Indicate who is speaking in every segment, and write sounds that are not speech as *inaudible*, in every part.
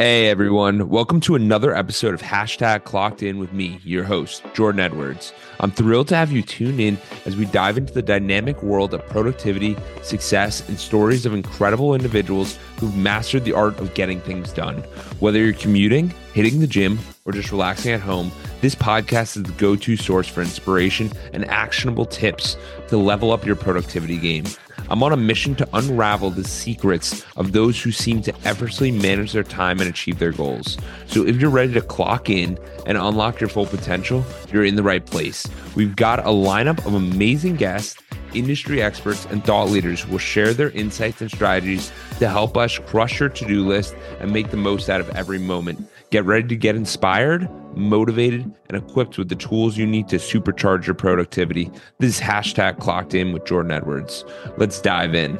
Speaker 1: Hey everyone, welcome to another episode of Hashtag Clocked In with me, your host, Jordan Edwards. I'm thrilled to have you tune in as we dive into the dynamic world of productivity, success, and stories of incredible individuals who've mastered the art of getting things done. Whether you're commuting, hitting the gym, or just relaxing at home, this podcast is the go to source for inspiration and actionable tips to level up your productivity game. I'm on a mission to unravel the secrets of those who seem to effortlessly manage their time and achieve their goals. So if you're ready to clock in and unlock your full potential, you're in the right place. We've got a lineup of amazing guests, industry experts, and thought leaders who will share their insights and strategies to help us crush your to do list and make the most out of every moment. Get ready to get inspired, motivated, and equipped with the tools you need to supercharge your productivity. This is hashtag clocked in with Jordan Edwards. Let's dive in.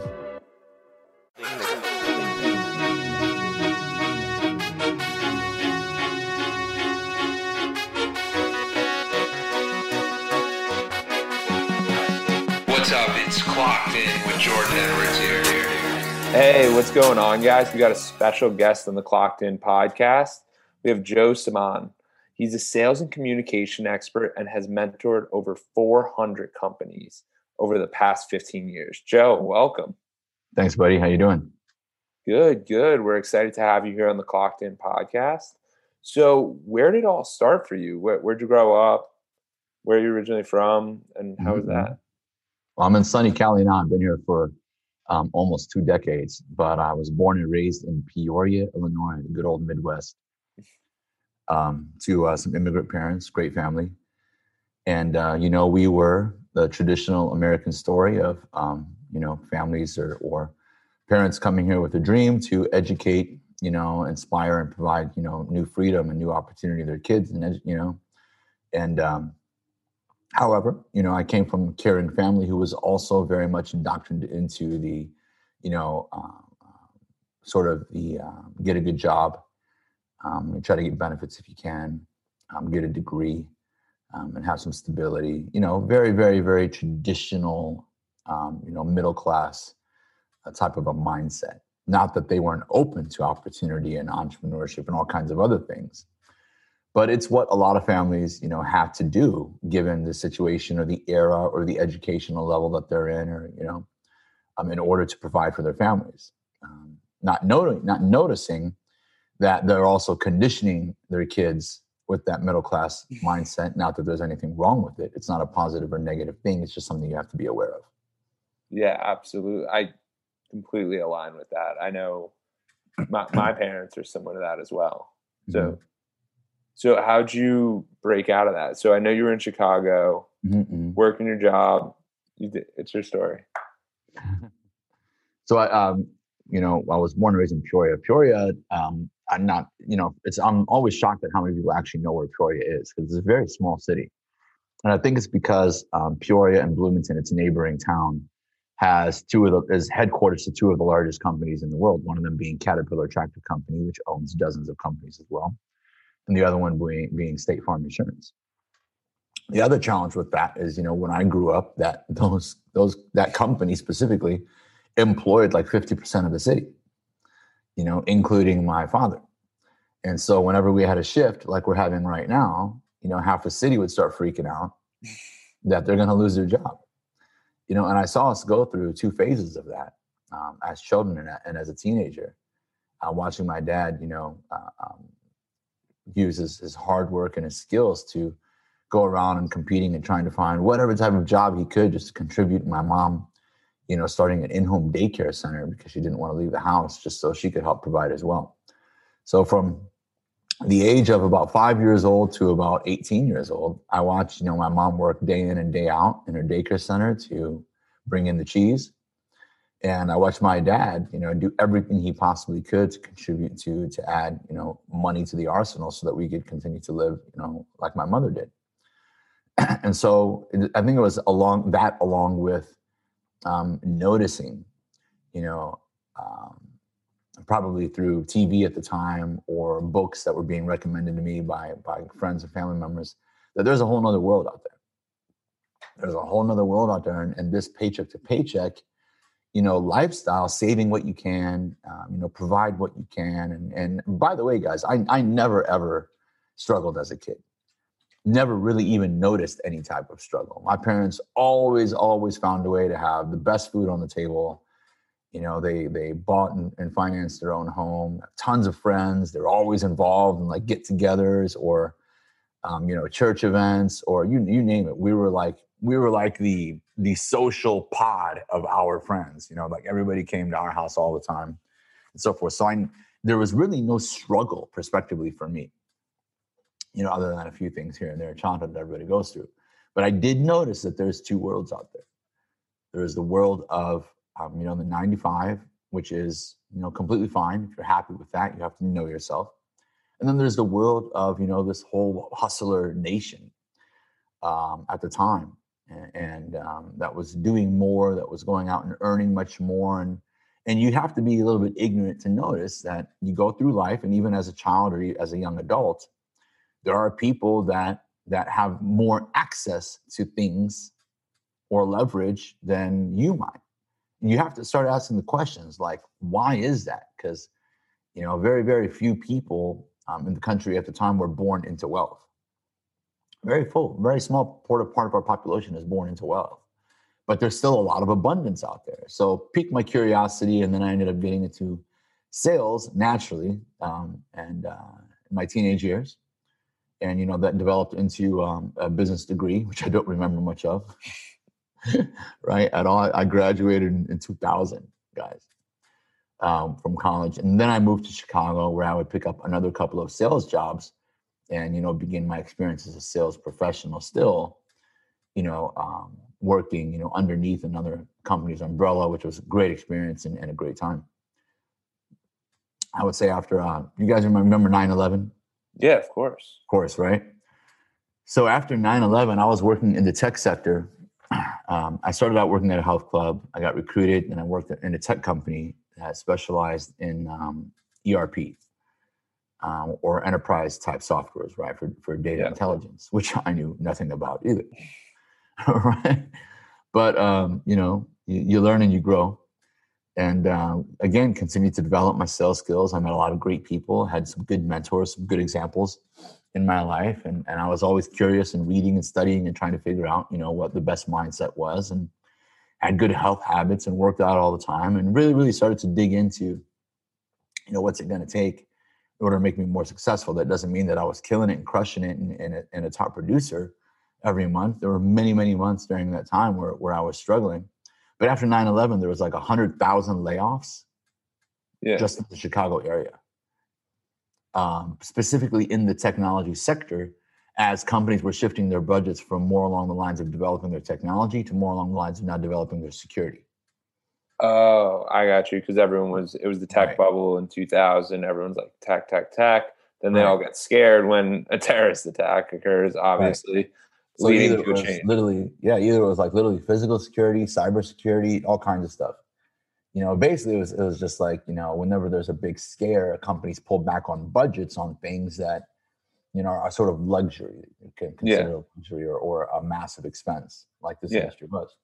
Speaker 1: What's up? It's Clocked In with Jordan Edwards here.
Speaker 2: Hey, what's going on, guys? We got a special guest on the Clocked In podcast. We have Joe Simon. He's a sales and communication expert and has mentored over 400 companies over the past 15 years. Joe, welcome.
Speaker 3: Thanks, buddy. How you doing?
Speaker 2: Good, good. We're excited to have you here on the Clocked In podcast. So, where did it all start for you? Where, would you grow up? Where are you originally from? And how was
Speaker 3: Mm-hmm.
Speaker 2: that?
Speaker 3: Well, I'm in sunny Cali now. I've been here for um, almost two decades, but I was born and raised in Peoria, Illinois, the good old Midwest. Um, to uh, some immigrant parents, great family, and uh, you know we were the traditional American story of um, you know families or, or parents coming here with a dream to educate, you know, inspire and provide you know new freedom and new opportunity to their kids, and you know, and um, However, you know, I came from a caring family who was also very much indoctrinated into the, you know, uh, sort of the um, get a good job, um, try to get benefits if you can, um, get a degree, um, and have some stability. You know, very, very, very traditional, um, you know, middle class uh, type of a mindset. Not that they weren't open to opportunity and entrepreneurship and all kinds of other things but it's what a lot of families you know have to do given the situation or the era or the educational level that they're in or you know um, in order to provide for their families um, not noting not noticing that they're also conditioning their kids with that middle class *laughs* mindset not that there's anything wrong with it it's not a positive or negative thing it's just something you have to be aware of
Speaker 2: Yeah, absolutely. I completely align with that. I know my, my parents are similar to that as well. So,
Speaker 3: Mhm.
Speaker 2: so how'd you break out of that? So I know you were in Chicago,
Speaker 3: mhm.
Speaker 2: working your job. You did, it's your story. *laughs*
Speaker 3: so I, um, you know, I was born and raised in Peoria. Peoria, um, I'm not, you know, it's I'm always shocked at how many people actually know where Peoria is because it's a very small city, and I think it's because um, Peoria and Bloomington, its neighboring town, has two of the is headquarters to two of the largest companies in the world. One of them being Caterpillar Tractor Company, which owns dozens of companies as well, and the other one being being State Farm Insurance. The other challenge with that is, you know, when I grew up, that *laughs* those those that company specifically employed like 50% of the city, you know, including my father. And so whenever we had a shift like we're having right now, you know, half the city would start freaking out that they're going to lose their job. You know, and I saw us go through two phases of that um, as children and, and as a teenager, uh, watching my dad, you know, uh, um, use his, his hard work and his skills to go around and competing and trying to find whatever type of job he could just to contribute. My mom, you know, starting an in-home daycare center because she didn't want to leave the house just so she could help provide as well. So from the age of about five years old to about 18 years old, I watched, you know, my mom work day in and day out in her daycare center to bring in the cheese. And I watched my dad, you know, do everything he possibly could to contribute to to add, you know, money to the arsenal so that we could continue to live, you know, like my mother did. *clears throat* and so I think it was along that, along with um, noticing, you know, um, probably through TV at the time or books that were being recommended to me by by friends and family members, that there's a whole nother world out there. There's a whole nother world out there, and, and this paycheck to paycheck, you know, lifestyle, saving what you can, um, you know, provide what you can. And, and by the way, guys, I, I never ever struggled as a kid. Never really even noticed any type of struggle. My parents always, always found a way to have the best food on the table. You know, they they bought and, and financed their own home. Tons of friends. They're always involved in like get-togethers or, um, you know, church events or you you name it. We were like we were like the the social pod of our friends. You know, like everybody came to our house all the time and so forth. So I there was really no struggle prospectively for me. You know, other than a few things here and there, childhood that everybody goes through. But I did notice that there's two worlds out there. There is the world of um, you know the 95, which is you know completely fine if you're happy with that. You have to know yourself. And then there's the world of you know this whole hustler nation um, at the time and, um, that was doing more, that was going out and earning much more. And, and you have to be a little bit ignorant to notice that you go through life, and even as a child or as a young adult, there are people that that have more access to things or leverage than you might. You have to start asking the questions like, why is that? Because you know, very very few people um, in the country at the time were born into wealth very full, very small part of, part of our population is born into wealth, but there's still a lot of abundance out there. So piqued my curiosity, and then I ended up getting into sales naturally, um, and uh, in my teenage years, and you know that developed into um, a business degree, which I don't remember much of, *laughs* right at all. I graduated in, in 2000, guys. Um, from college, and then I moved to Chicago, where I would pick up another couple of sales jobs and you know begin my experience as a sales professional still you know um, working you know underneath another company's umbrella which was a great experience and, and a great time i would say after uh, you guys remember 9-11
Speaker 2: yeah of course.
Speaker 3: Of course right? So after 9-11 i was working in the tech sector. *clears throat* Um, i started out working at a health club. I got recruited and i worked in a tech company that specialized in um, erp um, or enterprise type softwares, right, for, for data yeah. intelligence, which I knew nothing about either, *laughs* right? But um, you know, you, you, learn and you grow, and uh, again, continue to develop my sales skills. I met a lot of great people, had some good mentors, some good examples in my life, and and I was always curious and reading and studying and trying to figure out, you know, what the best mindset was, and had good health habits and worked out all the time, and really, really started to dig into, you know, what's it going to take in order to make me more successful. That doesn't mean that I was killing it and crushing it and, and, a, and a top producer every month. There were many, many months during that time where, where I was struggling. But after 9 11, there was like 100,000 layoffs yeah. just in the Chicago area, um, specifically in the technology sector, as companies were shifting their budgets from more along the lines of developing their technology to more along the lines of now developing their security.
Speaker 2: Oh, I got you. Because everyone was, it was the tech right. bubble in 2000. Everyone's like tech, tech, tech. Then they right. all get scared when a terrorist attack occurs, obviously. Right.
Speaker 3: So to a change. Literally, yeah, either it was like literally physical security, cyber security, all kinds of stuff. You know, basically it was it was just like, you know, whenever there's a big scare, companies pull back on budgets on things that, you know, are sort of luxury, you can consider yeah. luxury or, or a massive expense, like this yeah. industry was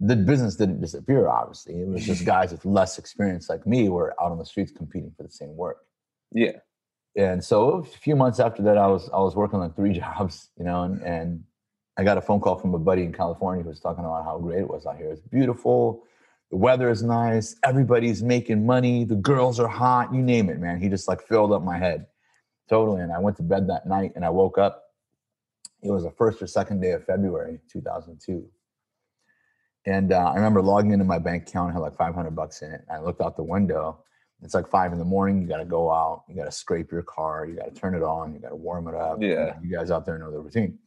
Speaker 3: the business didn't disappear obviously it was just *laughs* guys with less experience like me were out on the streets competing for the same work
Speaker 2: yeah
Speaker 3: and so a few months after that i was i was working on three *laughs* jobs you know and, and i got a phone call from a buddy in california who was talking about how great it was out here. It's beautiful. The weather is nice. Everybody's making money. The girls are hot. You name it man. He just like filled up my head. Totally. And i went to bed that night and i woke up. It was the first or second day of february 2002 and uh, I remember logging into my bank account, I had like 500 bucks in it. I looked out the window. It's like five in the morning. You got to go out. You got to scrape your car. You got to turn it on. You got to warm it up.
Speaker 2: Yeah.
Speaker 3: You guys out there know the routine.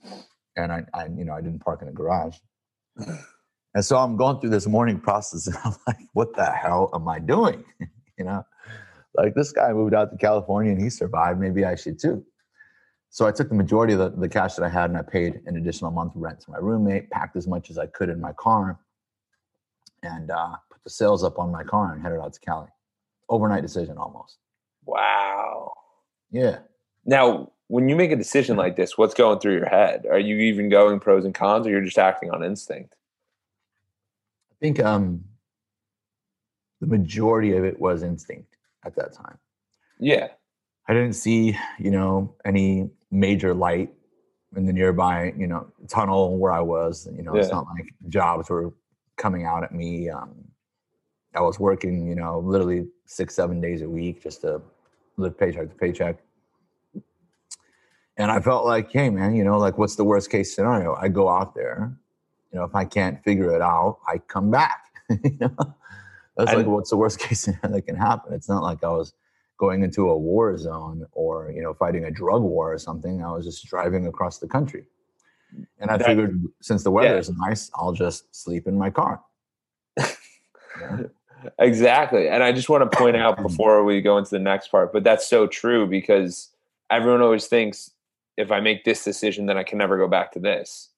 Speaker 3: And I, I, you know, I didn't park in a garage. *sighs* and so I'm going through this morning process, *laughs* and I'm like, what the hell am I doing? *laughs* you know, like this guy moved out to California and he survived. Maybe I should too. So I took the majority of the, the cash that I had and I paid an additional month rent to my roommate, packed as much as I could in my car, and uh, put the sales up on my car and headed out to Cali. Overnight decision almost.
Speaker 2: Wow.
Speaker 3: Yeah.
Speaker 2: Now, when you make a decision like this, what's going through your head? Are you even going pros and cons or you're just acting on instinct?
Speaker 3: I think um the majority of it was instinct at that time.
Speaker 2: Yeah.
Speaker 3: I didn't see, you know, any major light in the nearby, you know, tunnel where I was. You know, it's not like jobs were coming out at me. Um, I was working, you know, literally six, seven days a week just to live paycheck to paycheck. And I felt like, hey, man, you know, like what's the worst case scenario? I go out there, you know, if I can't figure it out, I come back. *laughs* you know? That's like
Speaker 2: And-
Speaker 3: what's the worst *laughs* case scenario that can happen. It's not like I was going into a war zone or you know fighting a drug war or something. I was just driving across the country, and I
Speaker 2: That-
Speaker 3: figured since the weather
Speaker 2: Yeah.
Speaker 3: is nice, I'll just sleep in my car. *laughs* Yeah.
Speaker 2: Exactly. And I just want to point out *clears throat* before we go into the next part, but that's so true because everyone always thinks if I make this decision, then I can never go back to this.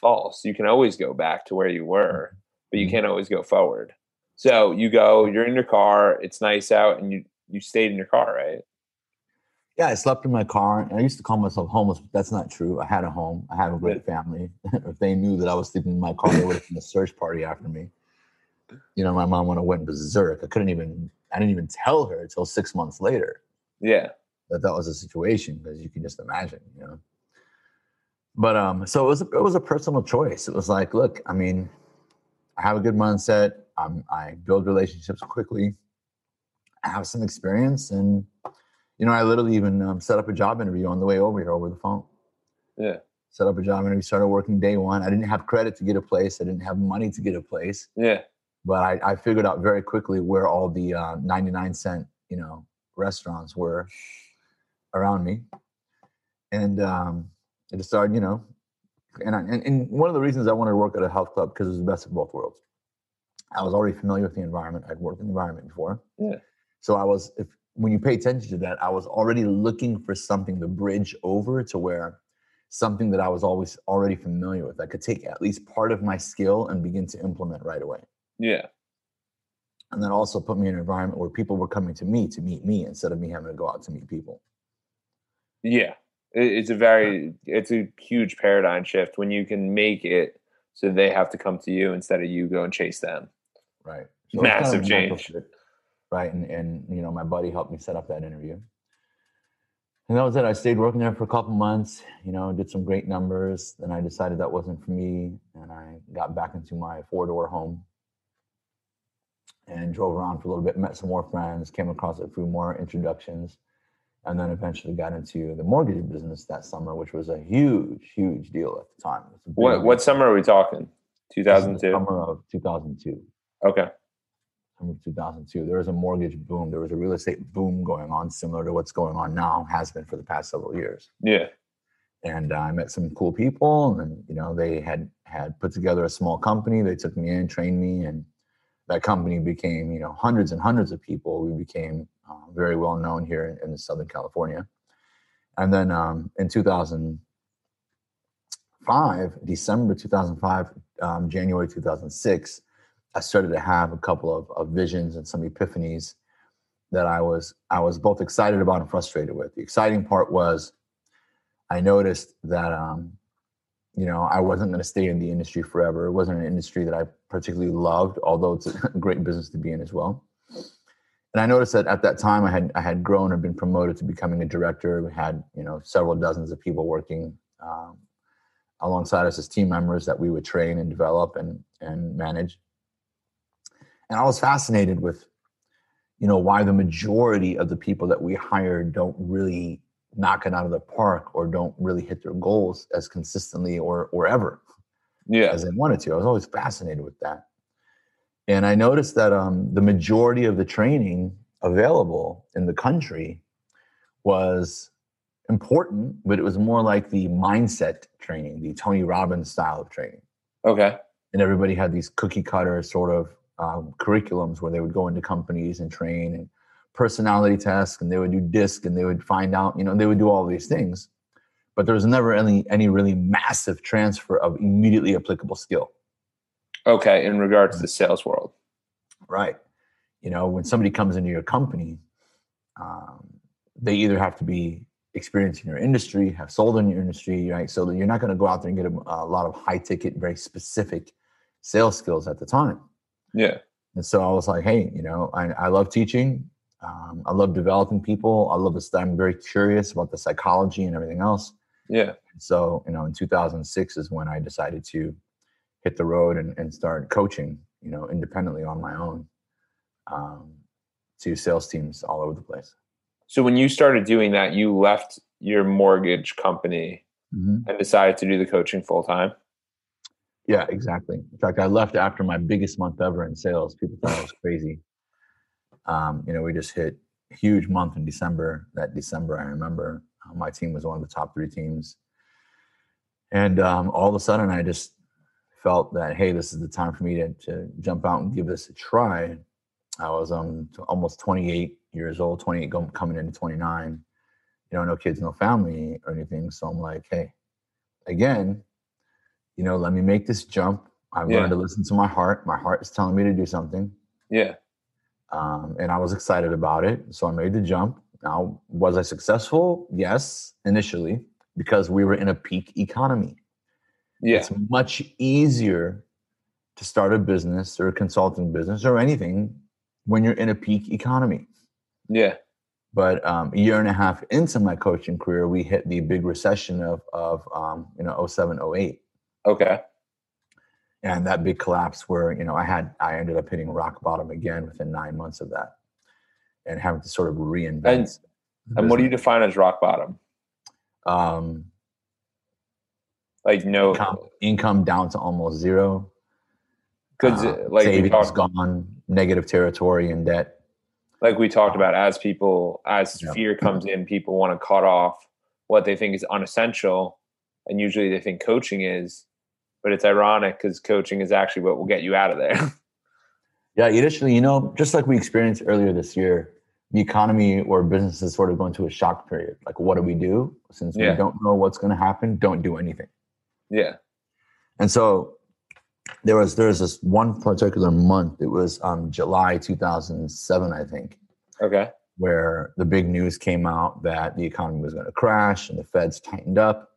Speaker 2: False. You can always go back to where you were, but you
Speaker 3: Mhm.
Speaker 2: can't always go forward. So you go, you're in your car, it's nice out, and you you stayed in your car, right?
Speaker 3: Yeah, I slept in my car. And I used to call myself homeless, but that's not true. I had a home. I have a great family. *laughs* if they knew that I was sleeping in my car, they would have been a search party after me. You know, my mom have went berserk. I couldn't even. I didn't even tell her until six months later.
Speaker 2: Yeah.
Speaker 3: that that was a situation because you can just imagine, you know. But um, so it was it was a personal choice. It was like, look, I mean, I have a good mindset. I'm, I build relationships quickly. I have some experience, and you know, I literally even um, set up a job interview on the way over here over the phone.
Speaker 2: Yeah.
Speaker 3: Set up a job interview. Started working day one. I didn't have credit to get a place. I didn't have money to get a place
Speaker 2: Yeah.
Speaker 3: But I, I figured out very quickly where all the uh, 99 cent you know restaurants were around me. And um, I decided, you know and, I, and and one of the reasons I wanted to work at a health club because it was the best of both worlds. I was already familiar with the environment. I'd worked in the environment before.
Speaker 2: Yeah.
Speaker 3: so I was if when you pay attention to that I was already looking for something to bridge over to where something that I was always already familiar with. I could take at least part of my skill and begin to implement right away
Speaker 2: Yeah.
Speaker 3: and then also put me in an environment where people were coming to me to meet me instead of me having to go out to meet people.
Speaker 2: Yeah. It's a very it's a huge paradigm shift when you can make it so they have to come to you instead of you go and chase them.
Speaker 3: Right.
Speaker 2: Massive
Speaker 3: a natural
Speaker 2: change.
Speaker 3: Right. And and you know, my buddy helped me set up that interview. And that was it. I stayed working there for a couple months, you know, did some great numbers. Then I decided that wasn't for me. And I got back into my four door home and drove around for a little bit, met some more friends, came across a few more introductions, and then eventually got into the mortgage business that summer, which was a huge, huge deal at the time.
Speaker 2: What what summer are we talking?
Speaker 3: this
Speaker 2: 2002.
Speaker 3: Summer of 2002.
Speaker 2: Okay.
Speaker 3: Summer of 2002. There was a mortgage boom. There was a real estate boom going on, similar to what's going on now, has been for the past several years.
Speaker 2: Yeah.
Speaker 3: And uh, I met some cool people, and you know they had had put together a small company. They took me in, trained me, and that company became you know hundreds and hundreds of people. We became uh, very well known here in, in Southern California. And then um, in 2005, December 2005, um, January 2006, I started to have a couple of, of visions and some epiphanies that I was I was both excited about and frustrated with. The exciting part was I noticed that um, you know I wasn't going to stay in the industry forever. It wasn't an industry that I particularly loved, although it's a *laughs* great business to be in as well. And I noticed that at that time I had I had grown and been promoted to becoming a director. We had you know several dozens of people working um, alongside us as team members that we would train and develop and and manage. And I was fascinated with you know why the majority of the people that we hire don't really knock it out of the park or don't really hit their goals as consistently or or ever
Speaker 2: Yeah.
Speaker 3: as they wanted to. I was always fascinated with that. And I noticed that um, the majority of the training available in the country was important, but it was more like the mindset training, the Tony Robbins style of training.
Speaker 2: Okay.
Speaker 3: And everybody had these cookie cutter sort of um, curriculums where they would go into companies and train and personality tests and they would do disc and they would find out, you know, they would do all these things. But there was never any any really massive transfer of immediately applicable skill.
Speaker 2: Okay. In regards to the sales world.
Speaker 3: Right. You know, when somebody comes into your company, um, they either have to be experienced in your industry, have sold in your industry, right? So you're not going to go out there and get a, a lot of high ticket, very specific sales skills at the time.
Speaker 2: Yeah.
Speaker 3: And so I was like, hey, you know, I, I love teaching. Um, I love developing people. I love this. I'm very curious about the psychology and everything else.
Speaker 2: Yeah.
Speaker 3: So, you know, in 2006 is when I decided to hit the road and, and start coaching, you know, independently on my own um, to sales teams all over the place.
Speaker 2: So when you started doing that, you left your mortgage company
Speaker 3: Mm-hmm.
Speaker 2: and decided to do the coaching full time.
Speaker 3: Yeah, exactly. In fact, I left after my biggest month ever in sales. People thought I was crazy. Um, you know, we just hit a huge month in December. That December, I remember uh, my team was one of the top three teams. And um, all of a sudden, I just felt that, hey, this is the time for me to, to jump out and give this a try. I was um, almost 28 years old, 28 going, coming into 29. You know, no kids, no family or anything. So I'm like, hey, again, you know, let me make this jump. I've
Speaker 2: Yeah.
Speaker 3: learned to listen to my heart. My heart is telling me to do something.
Speaker 2: Yeah.
Speaker 3: Um, and I was excited about it. So I made the jump. Now, was I successful? Yes, initially, because we were in a peak economy.
Speaker 2: Yeah.
Speaker 3: It's much easier to start a business or a consulting business or anything when you're in a peak economy.
Speaker 2: Yeah.
Speaker 3: But um, a year and a half into my coaching career, we hit the big recession of, of um, you know, 07, 08.
Speaker 2: Okay.
Speaker 3: And that big collapse where you know i had i ended up hitting rock bottom again within nine months of that and having to sort of reinvent
Speaker 2: And- And what do you define as rock bottom?
Speaker 3: um
Speaker 2: Like no,
Speaker 3: income, income down to almost zero
Speaker 2: because
Speaker 3: uh,
Speaker 2: like
Speaker 3: savings
Speaker 2: talked,
Speaker 3: gone negative territory in debt
Speaker 2: like we talked about, as people as
Speaker 3: Yeah.
Speaker 2: fear comes in, people want to cut off what they think is unessential, and usually they think coaching is. But it's ironic because coaching is actually what will get you out of there. *laughs*
Speaker 3: yeah initially you know just like we experienced earlier this year the economy or business is sort of going through a shock period like what do we do since
Speaker 2: Yeah.
Speaker 3: we don't know what's going to happen don't do anything
Speaker 2: yeah.
Speaker 3: And so there was there was this one particular month. It was um, July 2007, I think,
Speaker 2: Okay.
Speaker 3: where the big news came out that the economy was going to crash and the Feds tightened up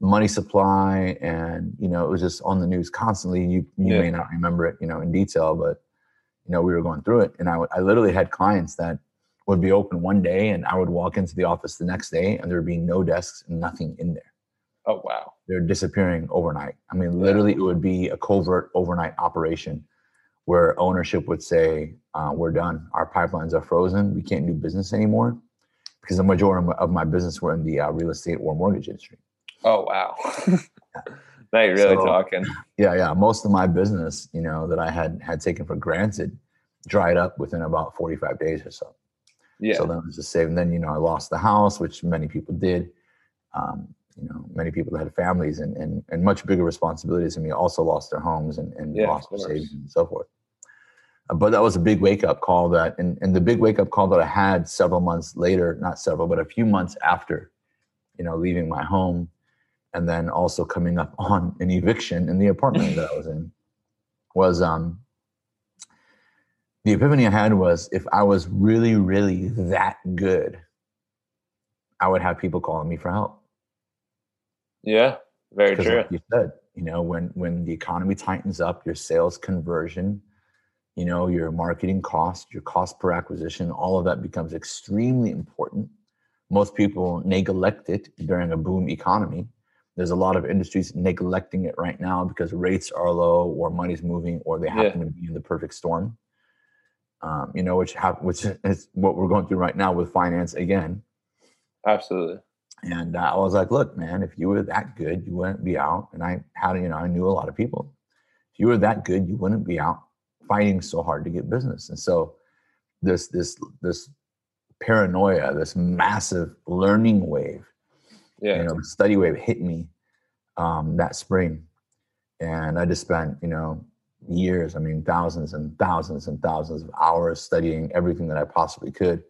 Speaker 3: money supply, and you know it was just on the news constantly. You you
Speaker 2: Yeah.
Speaker 3: may not remember it, you know, in detail, but you know we were going through it, and I w- I literally had clients that would be open one day, and I would walk into the office the next day, and there would be no desks and nothing in there
Speaker 2: Oh wow.
Speaker 3: they're disappearing overnight. I mean, literally, it would be a covert overnight operation where ownership would say, uh, "We're done. Our pipelines are frozen. We can't do business anymore." Because the majority of my business were in the uh, real estate or mortgage industry.
Speaker 2: Oh wow. *laughs* now you're really
Speaker 3: So-
Speaker 2: talking.
Speaker 3: Yeah, yeah. Most of my business, you know, that I had had taken for granted, dried up within about forty five days or so.
Speaker 2: Yeah.
Speaker 3: So then it was just saving. Then you know, I lost the house, which many people did. Um, you know, many people that had families and, and and much bigger responsibilities than me also lost their homes and, and
Speaker 2: Yeah,
Speaker 3: lost their savings and so forth. Uh, But that was a big wake up call that, and, and the big wake up call that I had several months later, not several, but a few months after, you know, leaving my home and then also coming up on an eviction in the apartment that I was in was um the epiphany I had was if I was really, really that good, I would have people calling me for help.
Speaker 2: yeah. Very true.
Speaker 3: like you said, you know, when when the economy tightens up, your sales conversion, you know, your marketing cost, your cost per acquisition, all of that becomes extremely important. Most people neglect it during a boom economy. There's a lot of industries neglecting it right now because rates are low or money's moving or they
Speaker 2: Yeah.
Speaker 3: happen to be in the perfect storm. Um, you know, which hap- which *laughs* is what we're going through right now with finance again.
Speaker 2: Absolutely.
Speaker 3: And uh, I was like, look, man, if you were that good, you wouldn't be out. And I had, you know, I knew a lot of people. If you were that good, you wouldn't be out fighting so hard to get business. And so this, this, this paranoia, this massive learning wave,
Speaker 2: Yeah.
Speaker 3: you know, study wave hit me um, that spring. And I just spent, you know, years, I mean, thousands and thousands and thousands of hours studying everything that I possibly could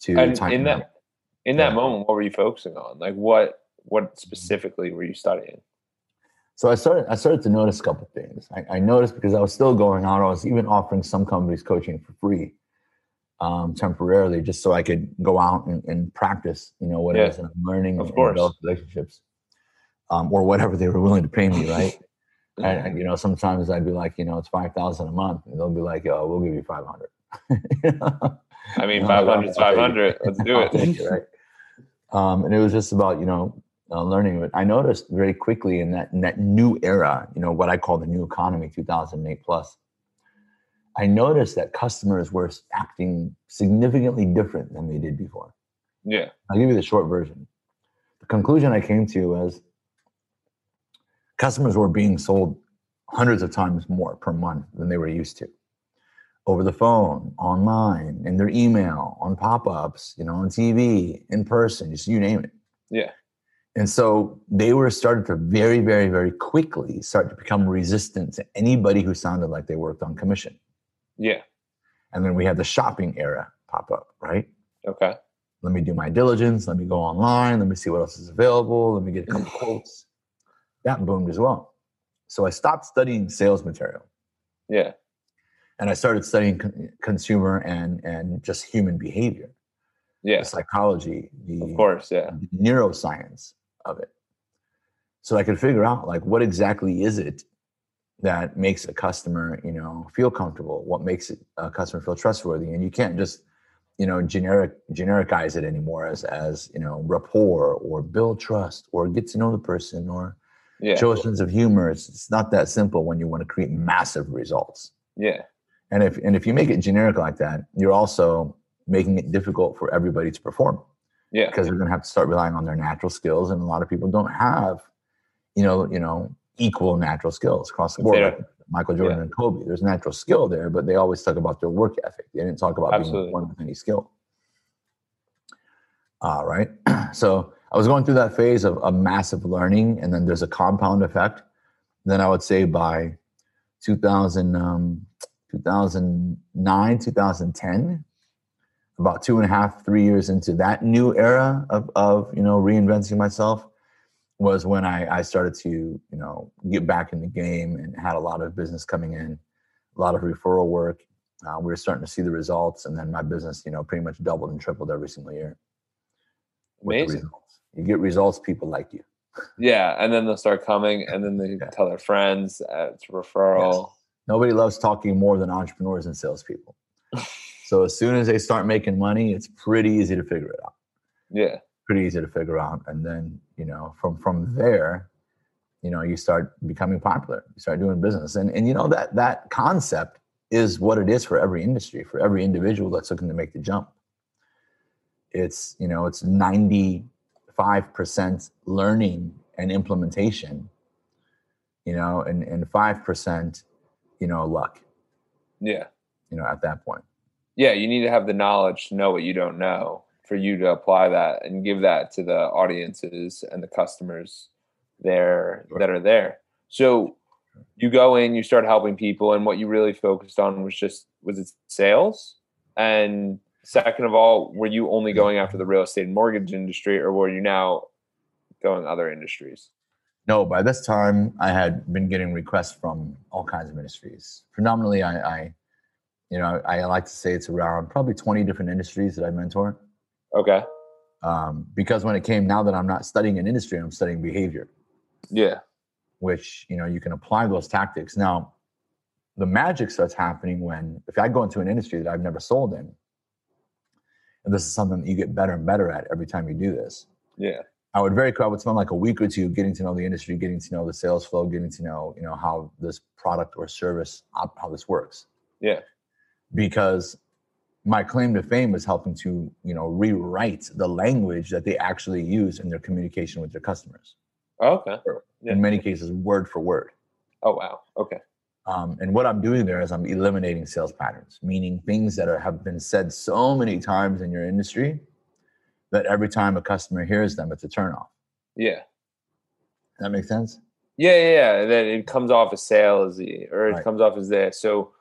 Speaker 3: to
Speaker 2: and in
Speaker 3: out.
Speaker 2: that in that
Speaker 3: Yeah.
Speaker 2: moment, what were you focusing on? Like what what specifically were you studying?
Speaker 3: So I started I started to notice a couple of things. I, I noticed because I was still going out, I was even offering some companies coaching for free um, temporarily, just so I could go out and, and practice, you know, what
Speaker 2: Yeah.
Speaker 3: it is that I'm learning
Speaker 2: Of
Speaker 3: and
Speaker 2: course.
Speaker 3: develop relationships, um, or whatever they were willing to pay me, right? *laughs* And, you know, sometimes I'd be like, you know, it's five thousand a month, and they'll be like, "Oh, we'll give you 500.
Speaker 2: I mean, *laughs* 500 500. Let's do *laughs* it.
Speaker 3: it right? um, and it was just about, you know, uh, learning it. I noticed very quickly in that in that new era, you know, what I call the new economy, 2008 plus. I noticed that customers were acting significantly different than they did before.
Speaker 2: Yeah.
Speaker 3: I'll give you the short version. The conclusion I came to was customers were being sold hundreds of times more per month than they were used to over the phone, online, in their email, on pop-ups, you know, on TV, in person, just you name it.
Speaker 2: Yeah.
Speaker 3: And so they were started to very, very, very quickly start to become resistant to anybody who sounded like they worked on commission.
Speaker 2: Yeah.
Speaker 3: And then we had the shopping era pop up, right?
Speaker 2: Okay.
Speaker 3: Let me do my diligence. Let me go online. Let me see what else is available. Let me get a couple *sighs* quotes. That boomed as well. So I stopped studying sales material.
Speaker 2: Yeah.
Speaker 3: And I started studying con- consumer and and just human behavior,
Speaker 2: Yeah.
Speaker 3: the psychology, the
Speaker 2: Of course. Yeah.
Speaker 3: neuroscience of it. So I could figure out like what exactly is it that makes a customer, you know, feel comfortable, what makes a customer feel trustworthy. And you can't just, you know, generic genericize it anymore as as, you know, rapport or build trust or get to know the person or
Speaker 2: Yeah.
Speaker 3: show a sense of humor. It's, it's not that simple when you want to create massive results.
Speaker 2: Yeah.
Speaker 3: And if and if you make it generic like that, you're also making it difficult for everybody to perform
Speaker 2: Yeah.
Speaker 3: because they're going to have to start relying on their natural skills and a lot of people don't have you know you know equal natural skills across the board. like michael jordan
Speaker 2: yeah.
Speaker 3: and kobe there's natural skill there but they always talk about their work ethic. They didn't talk about
Speaker 2: Absolutely.
Speaker 3: being born with any skill. Uh, right. *clears throat* So i was going through that phase of a massive learning and then there's a compound effect. Then i would say by 2000 um, 2009 2010 about two and a half, three years into that new era of, of you know reinventing myself was when I, I started to you know get back in the game and had a lot of business coming in, a lot of referral work. Uh, we were starting to see the results, and then my business you know pretty much doubled and tripled every single year.
Speaker 2: Amazing.
Speaker 3: You get results, people like you.
Speaker 2: Yeah. And then they'll start coming and then they *laughs*
Speaker 3: Yeah.
Speaker 2: tell their friends. Uh, it's referral.
Speaker 3: Nobody loves talking more than entrepreneurs and salespeople. *laughs* so as soon as they start making money, it's pretty easy to figure it out.
Speaker 2: Yeah.
Speaker 3: Pretty easy to figure out. And then you know from from there you know you start becoming popular you start doing business. And and you know that that concept is what it is for every industry for every individual that's looking to make the jump. It's you know it's 95% learning and implementation you know and and 5% you know luck.
Speaker 2: Yeah.
Speaker 3: you know at that point.
Speaker 2: Yeah. You need to have the knowledge to know what you don't know for you to apply that and give that to the audiences and the customers there that are there. So you go in, you start helping people, and what you really focused on was just was it sales? And second of all, were you only going after the real estate and mortgage industry, or were you now going other industries?
Speaker 3: No, by this time I had been getting requests from all kinds of industries. Predominantly, I, I you know, I like to say it's around probably 20 different industries that I mentor.
Speaker 2: Okay.
Speaker 3: Um, because when it came, now that I'm not studying an industry, I'm studying behavior,
Speaker 2: Yeah.
Speaker 3: which, you know, you can apply those tactics. Now, the magic starts happening when, if I go into an industry that I've never sold in, and this is something that you get better and better at every time you do this,
Speaker 2: Yeah.
Speaker 3: I would very I would spend like a week or two getting to know the industry, getting to know the sales flow, getting to know you know how this product or service how this works.
Speaker 2: Yeah.
Speaker 3: Because my claim to fame is helping to you know rewrite the language that they actually use in their communication with their customers.
Speaker 2: Okay. Yeah.
Speaker 3: In many cases, word for word.
Speaker 2: Oh wow. Okay.
Speaker 3: Um, and what I'm doing there is I'm eliminating sales patterns, meaning things that are, have been said so many times in your industry that every time a customer hears them, it's a turnoff.
Speaker 2: Yeah.
Speaker 3: That makes sense?
Speaker 2: Yeah, yeah, yeah. That it comes off as salesy, or it
Speaker 3: Right.
Speaker 2: comes off as this. So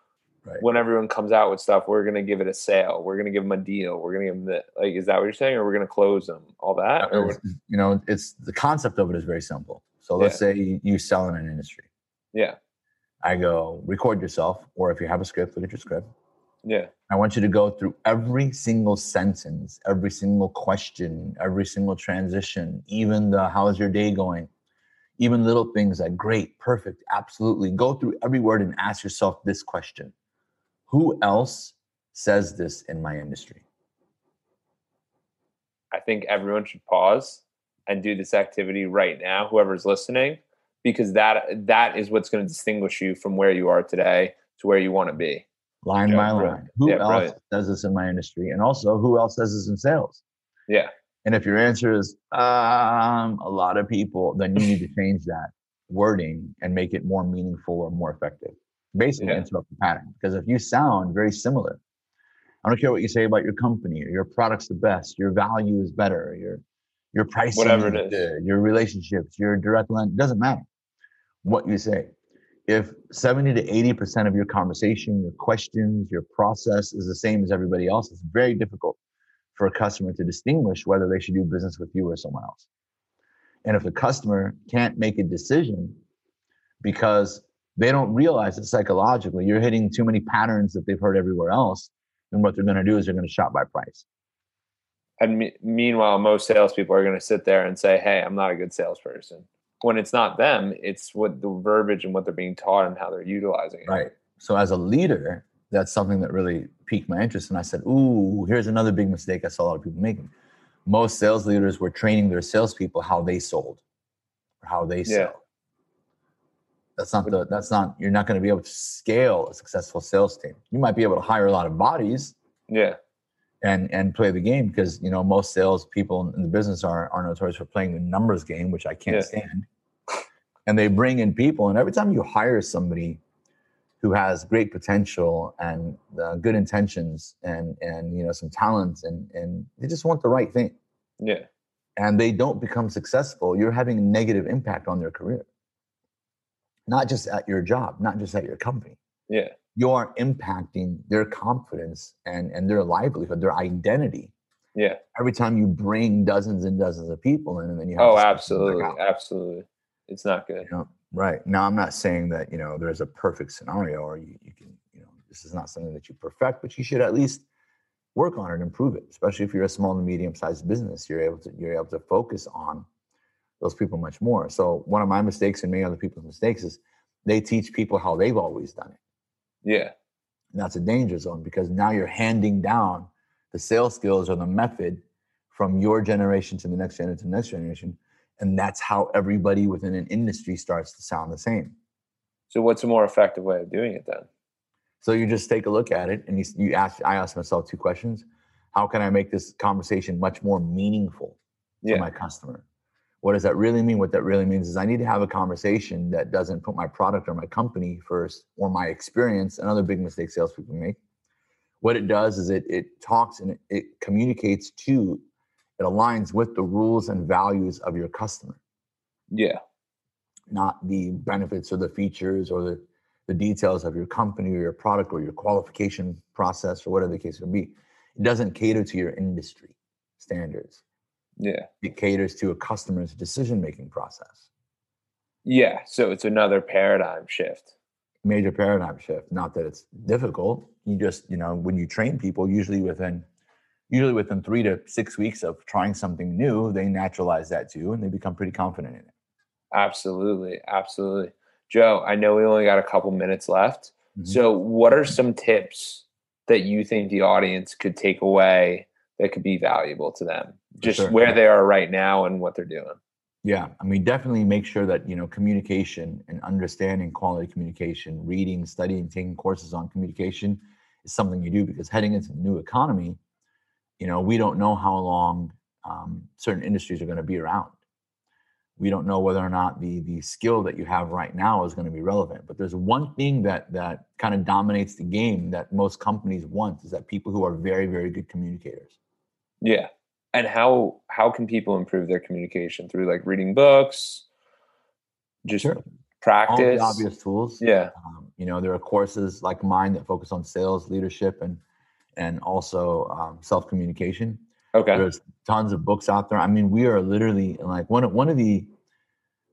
Speaker 3: Right.
Speaker 2: when everyone comes out with stuff, we're gonna give it a sale. We're gonna give them a deal. We're gonna give them the like. Is that what you're saying, or we're gonna close them? All that, or
Speaker 3: you know, it's the concept of it is very simple. So let's say you, you sell in an industry.
Speaker 2: yeah,
Speaker 3: I go record yourself, or if you have a script, look at your script.
Speaker 2: yeah,
Speaker 3: I want you to go through every single sentence, every single question, every single transition, even the how's your day going. even little things like great, perfect, absolutely. Go through every word and ask yourself this question Who else says this in my industry?
Speaker 2: I think everyone should pause and do this activity right now, whoever's listening, because that that is what's going to distinguish you from where you are today to where you want to be.
Speaker 3: Line by line. Who yeah, else brilliant. does this in my industry? And also, who else does this in sales?
Speaker 2: Yeah.
Speaker 3: And if your answer is um, a lot of people, then you need to change that wording and make it more meaningful or more effective. Basically, yeah. interrupt the pattern. Because if you sound very similar, I don't care what you say about your company, or your product's the best, your value is better, your your pricing,
Speaker 2: whatever it is,
Speaker 3: good, your relationships, your direct line, doesn't matter what you say. If 70 to 80% of your conversation, your questions, your process is the same as everybody else, it's very difficult for a customer to distinguish whether they should do business with you or someone else. And if the customer can't make a decision because they don't realize that psychologically you're hitting too many patterns that they've heard everywhere else, And what they're going to do is they're going to shop by price.
Speaker 2: And me- meanwhile, most salespeople are going to sit there and say, "Hey, I'm not a good salesperson." When it's not them, it's what the verbiage and what they're being taught and how they're utilizing it.
Speaker 3: Right. So as a leader, that's something that really piqued my interest. And I said, Ooh, here's another big mistake I saw a lot of people making. Most sales leaders were training their salespeople how they sold or how they sell. Yeah. That's not the that's not you're not going to be able to scale a successful sales team. You might be able to hire a lot of bodies.
Speaker 2: Yeah.
Speaker 3: And and play the game because you know most sales people in the business are are notorious for playing the numbers game, which I can't yeah. stand. And they bring in people, and every time you hire somebody, who has great potential and uh, good intentions and and you know some talents and and they just want the right thing
Speaker 2: yeah
Speaker 3: and they don't become successful you're having a negative impact on their career not just at your job not just at your company.
Speaker 2: Yeah.
Speaker 3: You're impacting their confidence and and their livelihood their identity.
Speaker 2: Yeah.
Speaker 3: Every time you bring dozens and dozens of people in and then you
Speaker 2: have oh absolutely absolutely. It's not good.
Speaker 3: You know, Right. Now, I'm not saying that, you know, there's a perfect scenario or you, you can, you know, this is not something that you perfect, but you should at least work on it and improve it, especially if you're a small and medium sized business. You're able to, you're able to focus on those people much more. So one of my mistakes and many other people's mistakes is they teach people how they've always done it.
Speaker 2: Yeah.
Speaker 3: And that's a danger zone because now you're handing down the sales skills or the method from your generation to the next generation to the next generation and that's how everybody within an industry starts to sound the same
Speaker 2: so what's a more effective way of doing it then
Speaker 3: so you just take a look at it and you, you ask i ask myself two questions how can i make this conversation much more meaningful to my customer what does that really mean what that really means is i need to have a conversation that doesn't put my product or my company first or my experience another big mistake salespeople make what it does is it it talks and it, it communicates to it aligns with the rules and values of your customer.
Speaker 2: Yeah.
Speaker 3: Not the benefits or the features or the, the details of your company or your product or your qualification process or whatever the case would be. It doesn't cater to your industry standards.
Speaker 2: Yeah.
Speaker 3: It caters to a customer's decision making process.
Speaker 2: Yeah. So it's another paradigm shift.
Speaker 3: Major paradigm shift. Not that it's difficult. You just, you know, when you train people, usually within usually within three to six weeks of trying something new, they naturalize that too and they become pretty confident in it.
Speaker 2: Absolutely. Absolutely. Joe, I know we only got a couple minutes left. Mm-hmm. So, what are some tips that you think the audience could take away that could be valuable to them? Just sure. where they are right now and what they're doing.
Speaker 3: Yeah, I mean, definitely make sure that you know communication and understanding quality communication, reading, studying, taking courses on communication is something you do because heading into the new economy, you know, we don't know how long um, certain industries are going to be around. We don't know whether or not the the skill that you have right now is going to be relevant. But there's one thing that that kind of dominates the game that most companies want is that people who are very very good communicators.
Speaker 2: Yeah, and how how can people improve their communication through like reading books, just sure. practice,
Speaker 3: obvious tools.
Speaker 2: Yeah,
Speaker 3: um, you know there are courses like mine that focus on sales, leadership, and and also um, self communication.
Speaker 2: Okay.
Speaker 3: There's tons of books out there. I mean, we are literally like one of one of the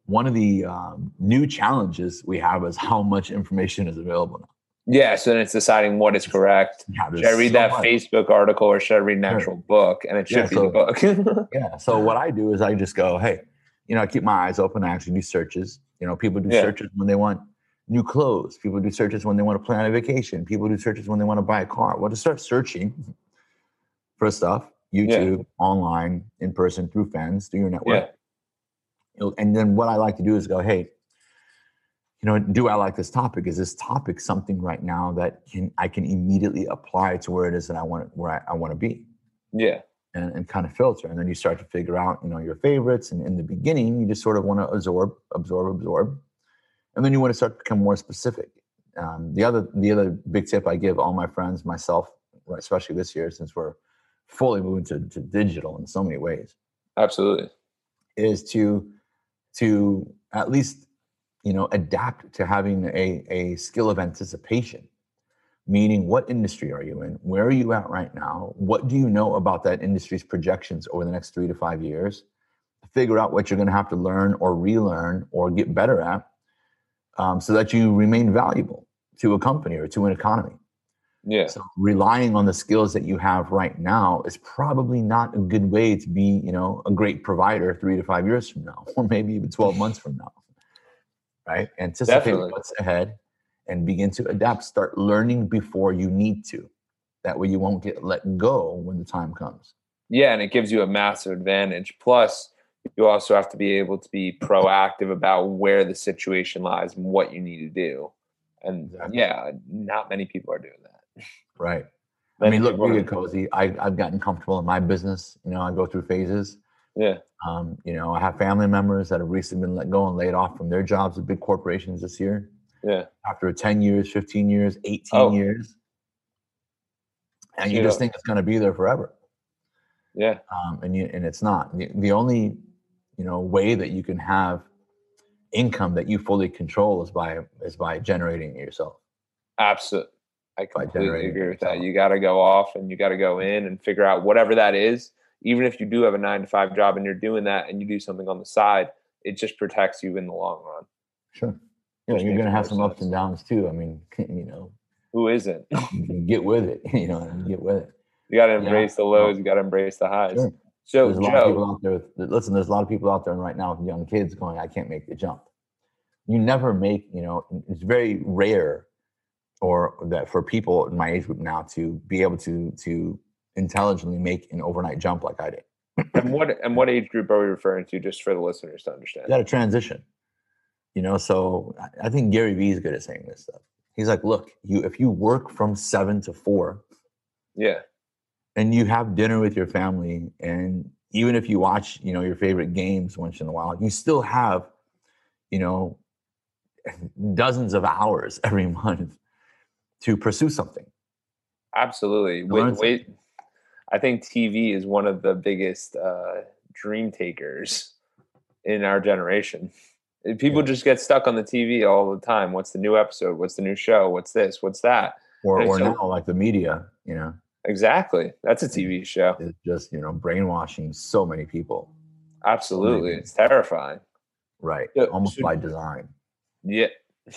Speaker 3: one of the um, new challenges we have is how much information is available now.
Speaker 2: Yeah, so then it's deciding what is correct. Yeah, should I read so that much. Facebook article or should I read an actual book? And it should yeah, be so, the book. *laughs*
Speaker 3: yeah. So what I do is I just go, hey, you know, I keep my eyes open. I actually do searches. You know, people do searches when they want new clothes. People do searches when they want to plan a vacation. People do searches when they want to buy a car. Well, to start searching *laughs* for stuff, YouTube, online, in person, through friends, through your network.
Speaker 2: Yeah.
Speaker 3: And then what I like to do is go, hey, you know, do I like this topic? Is this topic something right now that can I can immediately apply to where it is that I want where I, I want to be?
Speaker 2: Yeah.
Speaker 3: and, and kind of filter and then you start to figure out you know your favorites and in the beginning you just sort of want to absorb absorb absorb and then you want to start to become more specific um, the other the other big tip i give all my friends myself especially this year since we're fully moving to, to digital in so many ways
Speaker 2: Absolutely.
Speaker 3: is to to at least you know adapt to having a, a skill of anticipation. Meaning what industry are you in? Where are you at right now? What do you know about that industry's projections over the next three to five years? Figure out what you're going to have to learn or relearn or get better at um, so that you remain valuable to a company or to an economy.
Speaker 2: Yeah.
Speaker 3: so relying on the skills that you have right now is probably not a good way to be, you know, a great provider three to five years from now, *laughs* or maybe even 12 months from now. Right? Anticipate
Speaker 2: Definitely.
Speaker 3: what's ahead and begin to adapt. Start learning before you need to. That way you won't get let go when the time comes.
Speaker 2: Yeah, and it gives you a massive advantage. Plus, you also have to be able to be proactive about where the situation lies and what you need to do. And
Speaker 3: Exactly.
Speaker 2: yeah, not many people are doing that.
Speaker 3: Right. I mean, look, we get cozy. I, I've gotten comfortable in my business. You know, I go through phases.
Speaker 2: Yeah,
Speaker 3: Um, you know, I have family members that have recently been let go and laid off from their jobs at big corporations this year.
Speaker 2: yeah,
Speaker 3: after 10 years, 15 years, 18
Speaker 2: Oh.
Speaker 3: years. And you
Speaker 2: You
Speaker 3: just
Speaker 2: know-
Speaker 3: think it's going to be there forever.
Speaker 2: yeah,
Speaker 3: Um, and you, and it's not. The, the only, you know, way that you can have income that you fully control is by is by generating it yourself.
Speaker 2: absolutely. I completely agree with that. You got to go off and you got to go in and figure out whatever that is. Even if you do have a nine to five job and you're doing that and you do something on the side, it just protects you in the long run.
Speaker 3: Sure. Yeah, you're going to have some ups and downs too. I mean, *laughs* you know,
Speaker 2: Who isn't? *laughs* *laughs*
Speaker 3: get with it. You know, get with it.
Speaker 2: You got to
Speaker 3: Yeah.
Speaker 2: embrace the lows. You got to embrace the highs.
Speaker 3: Sure.
Speaker 2: So,
Speaker 3: there's a lot of people
Speaker 2: Joe,
Speaker 3: out there. With, listen, there's a lot of people out there right now with young kids going, "I can't make the jump." You never make, you know, it's very rare, or that for people in my age group now to be able to to intelligently make an overnight jump like I did.
Speaker 2: and what *clears throat* and what age group are we referring to, just for the listeners to understand?
Speaker 3: You got to transition, you know. So I- I think Gary Vee is good at saying this stuff. He's like, "Look, you if you work from seven to four,
Speaker 2: Yeah,
Speaker 3: and you have dinner with your family and even if you watch you know your favorite games once in a while you still have you know *laughs* dozens of hours *laughs* every month to pursue something
Speaker 2: absolutely. Wait, wait, I think TV is one of the biggest uh, dream takers in our generation. Uh, People
Speaker 3: Yeah.
Speaker 2: just get stuck on the TV all the time. What's the new episode? What's the new show? What's this? What's that?
Speaker 3: or or
Speaker 2: so-
Speaker 3: now like the media you know
Speaker 2: Exactly. That's a TV show.
Speaker 3: It's just you know brainwashing so many people
Speaker 2: Absolutely.
Speaker 3: people.
Speaker 2: It's terrifying.
Speaker 3: right
Speaker 2: Yeah,
Speaker 3: almost
Speaker 2: so-
Speaker 3: by design
Speaker 2: Yeah. *laughs*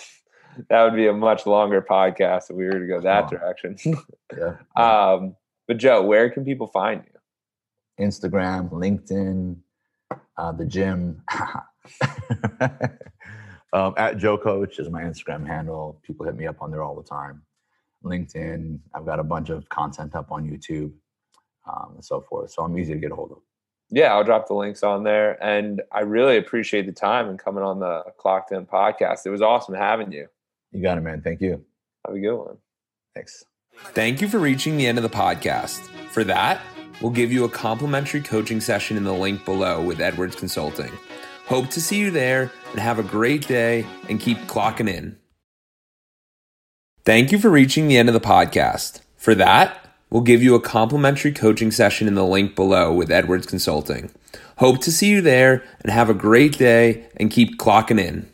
Speaker 2: That would be a much longer podcast if we were to go that
Speaker 3: Oh.
Speaker 2: direction. *laughs*
Speaker 3: yeah
Speaker 2: um, but Joe, where can people find you?
Speaker 3: instagram linkedin uh, the gym *laughs* um, at joe coach is my instagram handle people hit me up on there all the time linkedin i've got a bunch of content up on youtube um, and so forth so i'm easy to get a hold of
Speaker 2: Yeah, I'll drop the links on there. And I really appreciate the time and coming on the Clocked In podcast. It was awesome having you.
Speaker 3: you got it man thank you
Speaker 2: Have a good one.
Speaker 3: thanks
Speaker 1: Thank you for reaching the end of the podcast. For that, we'll give you a complimentary coaching session in the link below with Edwards Consulting. Hope to see you there and have a great day and keep clocking in. Thank you for reaching the end of the podcast. For that, we'll give you a complimentary coaching session in the link below with Edwards Consulting. Hope to see you there and have a great day and keep clocking in.